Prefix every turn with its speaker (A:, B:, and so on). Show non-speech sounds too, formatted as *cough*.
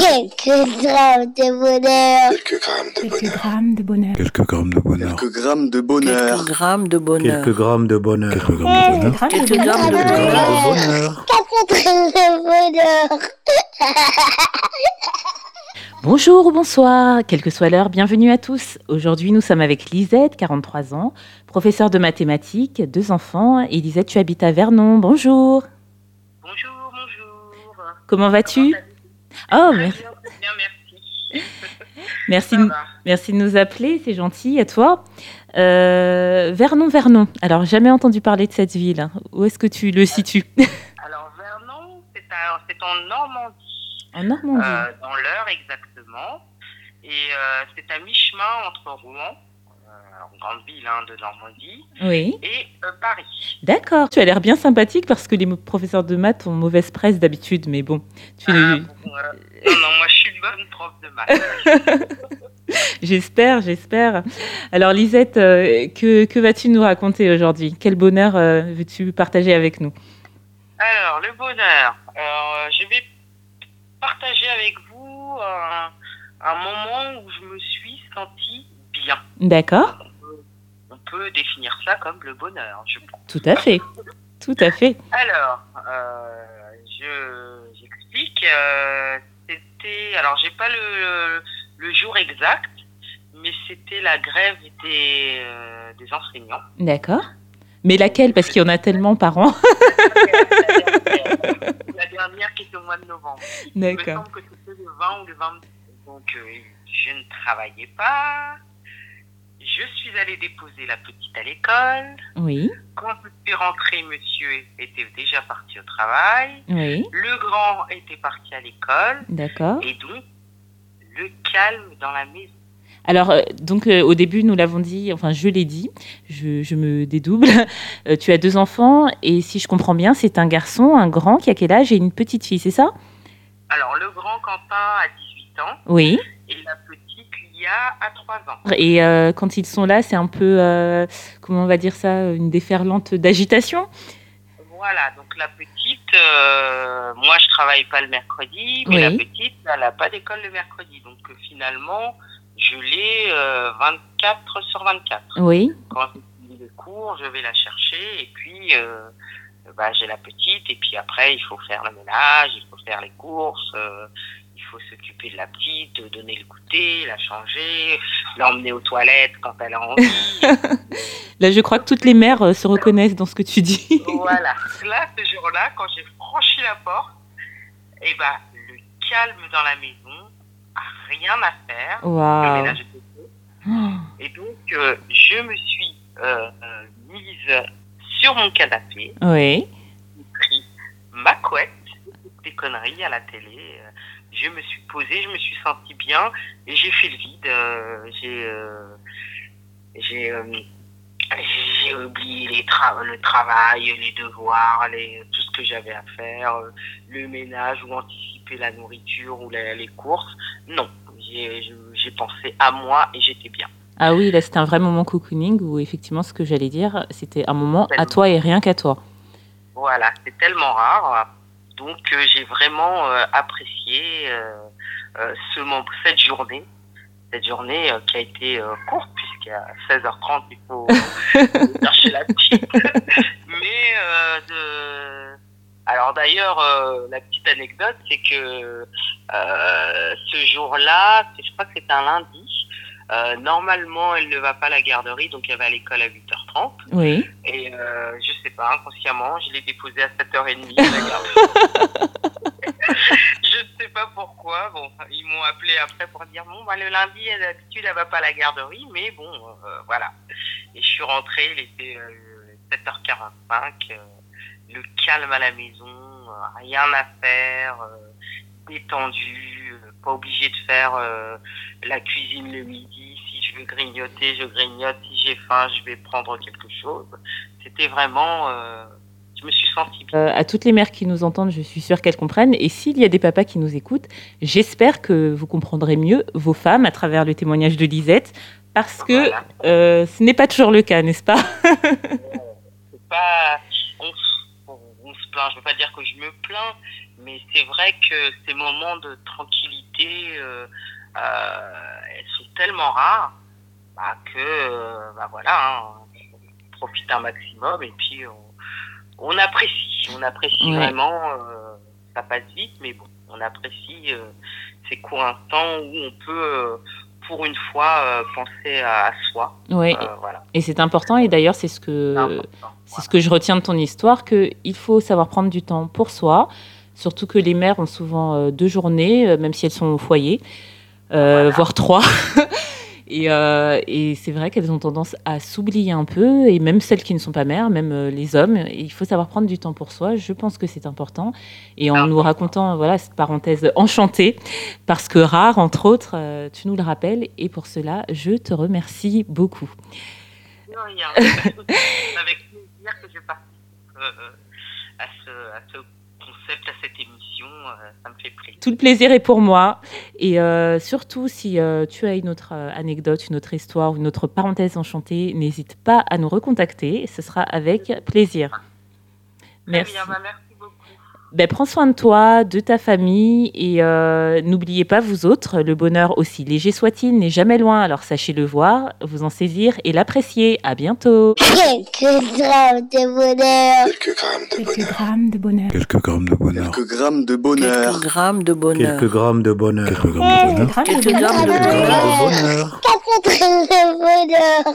A: Quelques grammes de bonheur.
B: Quelques grammes de
C: Quelques
B: bonheur.
C: grammes de bonheur.
D: Quelques grammes de bonheur.
E: Quelques grammes de bonheur.
F: Quelques grammes de bonheur.
D: Quelques grammes de bonheur. Quelques grammes de bonheur.
F: Quelques grammes de
D: Quelques grammes
F: bonheur.
D: de bonheur.
A: Quatre grammes de bonheur.
G: Bonjour ou bonsoir, quelle que soit l'heure, bienvenue à tous. Aujourd'hui, nous sommes avec Lisette, 43 ans, professeure de mathématiques, deux enfants. Et Lisette, tu habites à Vernon. Bonjour.
H: Bonjour, bonjour.
G: Comment vas-tu Oh, merci,
H: Bien, merci. *laughs*
G: merci, de-
H: va.
G: merci de nous appeler, c'est gentil. À toi. Euh, Vernon, Vernon. Alors, jamais entendu parler de cette ville. hein. Où est-ce que tu le situes? *laughs*
H: Alors, Vernon, c'est en Normandie,
G: En Normandie.
H: euh, dans l'heure exactement. Et euh, c'est à mi-chemin entre Rouen, euh, grande ville hein, de Normandie,
G: Oui.
H: et euh, Paris.
G: D'accord. Tu as l'air bien sympathique parce que les professeurs de maths ont mauvaise presse d'habitude, mais bon. Tu
H: Ah, bon, euh, non, non, moi je suis une bonne prof de maths. *laughs*
G: J'espère, j'espère. Alors Lisette, euh, que, que vas-tu nous raconter aujourd'hui? Quel bonheur veux-tu partager avec nous?
H: Alors, le bonheur. Je vais partager avec vous un moment où je me suis sentie bien.
G: D'accord,
H: On peut définir ça comme le bonheur, je pense.
G: tout à fait. Tout à fait.
H: Alors, euh, je j'explique. euh, c'était, alors j'ai pas le, le jour exact, mais c'était la grève des, euh, des enseignants.
G: D'accord. Mais laquelle? Parce qu'il y en a tellement par an.
H: la dernière qui est au mois de novembre. Il me
G: D'accord.
H: semble que c'était le 20 ou le 20. Donc euh, je ne travaillais pas. Je suis allée déposer la petite à l'école.
G: Oui,
H: Quand je suis rentrée, monsieur était déjà parti au travail.
G: oui.
H: Le grand était parti à l'école.
G: D'accord.
H: Et donc, le calme dans la maison.
G: Alors, euh, donc euh, au début, nous l'avons dit, enfin je l'ai dit, je, je me dédouble. *laughs* Euh, tu as deux enfants et si je comprends bien, c'est un garçon, un grand qui a quel âge et une petite fille, c'est ça?
H: Alors, le grand Quentin a 18 ans
G: Oui.
H: et la Lia a 3 ans.
G: Et euh, quand ils sont là, c'est un peu, euh, comment on va dire ça, une déferlante d'agitation?
H: Voilà, donc la petite, euh, moi je travaille pas le mercredi, mais la petite, elle n'a pas d'école le mercredi. Donc finalement, je l'ai euh, 24 sur 24.
G: Oui.
H: Quand je le cours, je vais la chercher et puis bah, j'ai la petite et puis après il faut faire le ménage, il faut faire les courses, faut s'occuper de la petite, donner le goûter, la changer, l'emmener aux toilettes quand elle a envie. *laughs*
G: Là, je crois que toutes les mères euh, se reconnaissent dans ce que tu dis.
H: voilà. Là, ce jour-là, quand j'ai franchi la porte, eh ben, le calme dans la maison, rien à faire. Le
G: Waouh.
H: ménage était fait. *gasps* Et donc, euh, je me suis euh, euh, mise sur mon canapé,
G: Oui.
H: j'ai pris ma couette, des conneries à la télé. Je me suis posée, je me suis sentie bien et j'ai fait le vide. euh, j'ai euh, j'ai euh, j'ai oublié les tra- le travail, les devoirs, les, tout ce que j'avais à faire, le ménage ou anticiper la nourriture ou la- les courses. Non, j'ai pensé à moi et j'étais bien.
G: Ah oui, là, c'était un vrai moment cocooning où effectivement, ce que j'allais dire, c'était un moment à toi et rien qu'à toi.
H: Voilà, c'est tellement rare. Donc euh, j'ai vraiment euh, apprécié euh, ce cette journée, cette journée qui a été courte puisqu'à 16h30 il faut *laughs* chercher la petite. *laughs* Mais de... alors d'ailleurs la petite anecdote c'est que ce jour-là, je crois que c'est un lundi. euh, normalement, elle ne va pas à la garderie, donc elle va à l'école à 8h30.
G: Oui.
H: Et euh, je sais pas, inconsciemment, je l'ai déposé à 7h30 à la gare. je ne sais pas pourquoi. Bon, ils m'ont appelé après pour dire bon, bah, le lundi, d'habitude, elle va pas à la garderie, mais bon, euh, voilà. Et je suis rentrée, il était euh, 7h45, euh, le calme à la maison, rien à faire, détendu, pas obligé de faire la cuisine le midi. Je grignoter, je grignote. Si j'ai faim, je vais prendre quelque chose. C'était vraiment. euh, je me suis sentie bien.
G: Euh, à toutes les mères qui nous entendent, je suis sûre qu'elles comprennent. Et s'il y a des papas qui nous écoutent, j'espère que vous comprendrez mieux vos femmes à travers le témoignage de Lisette, parce que euh, ce n'est pas toujours le cas, n'est-ce pas? *laughs*
H: On, s- on- on se plaint. Je veux pas dire que je me plains, mais c'est vrai que ces moments de tranquillité, euh, elles sont tellement rares bah, que, euh, bah voilà, hein, on profite un maximum et puis on, on apprécie. On apprécie
G: Ouais.
H: vraiment. euh, ça passe vite, mais bon, on apprécie euh, ces courts instants où on peut, pour une fois, euh, penser à, à soi. Euh, voilà.
G: Et c'est important. Et d'ailleurs, c'est ce que c'est ce que je retiens de ton histoire, que il faut savoir prendre du temps pour soi. Surtout que les mères ont souvent euh, deux journées, même si elles sont au foyer,
H: Voilà.
G: voire trois. *laughs* et euh, et c'est vrai qu'elles ont tendance à s'oublier un peu, et même celles qui ne sont pas mères, même euh, les hommes, il faut savoir prendre du temps pour soi. Je pense que c'est important. Et en
H: C'est
G: nous racontant voilà cette parenthèse enchantée, parce que rare entre autres, euh, tu nous le rappelles, et pour cela, je te remercie beaucoup.
H: De rien. Avec plaisir que je participe à, ce, à ce concept, à émission. euh, ça me fait plaisir.
G: Tout le plaisir est pour moi. Et euh, surtout, si euh, tu as une autre anecdote, une autre histoire, une autre parenthèse enchantée, n'hésite pas à nous recontacter. Ce sera avec plaisir. Merci.
H: bien, bah, merci.
G: Ben, prends soin de toi, de ta famille et euh, n'oubliez pas, vous autres, le bonheur, aussi léger soit-il, n'est jamais loin. Alors sachez le voir, vous en saisir et l'apprécier. À bientôt.
A: Quelques grammes de bonheur.
B: Quelques grammes de bonheur.
D: Quelques grammes de bonheur.
C: Quelques grammes de bonheur.
E: Quelques grammes de bonheur.
D: Quelques grammes de bonheur. Quelques grammes de bonheur.
B: Quelques
E: Quelques grammes de
D: Quelques
E: bonheur.
D: grammes de bonheur.
A: Quatre grammes de bonheur.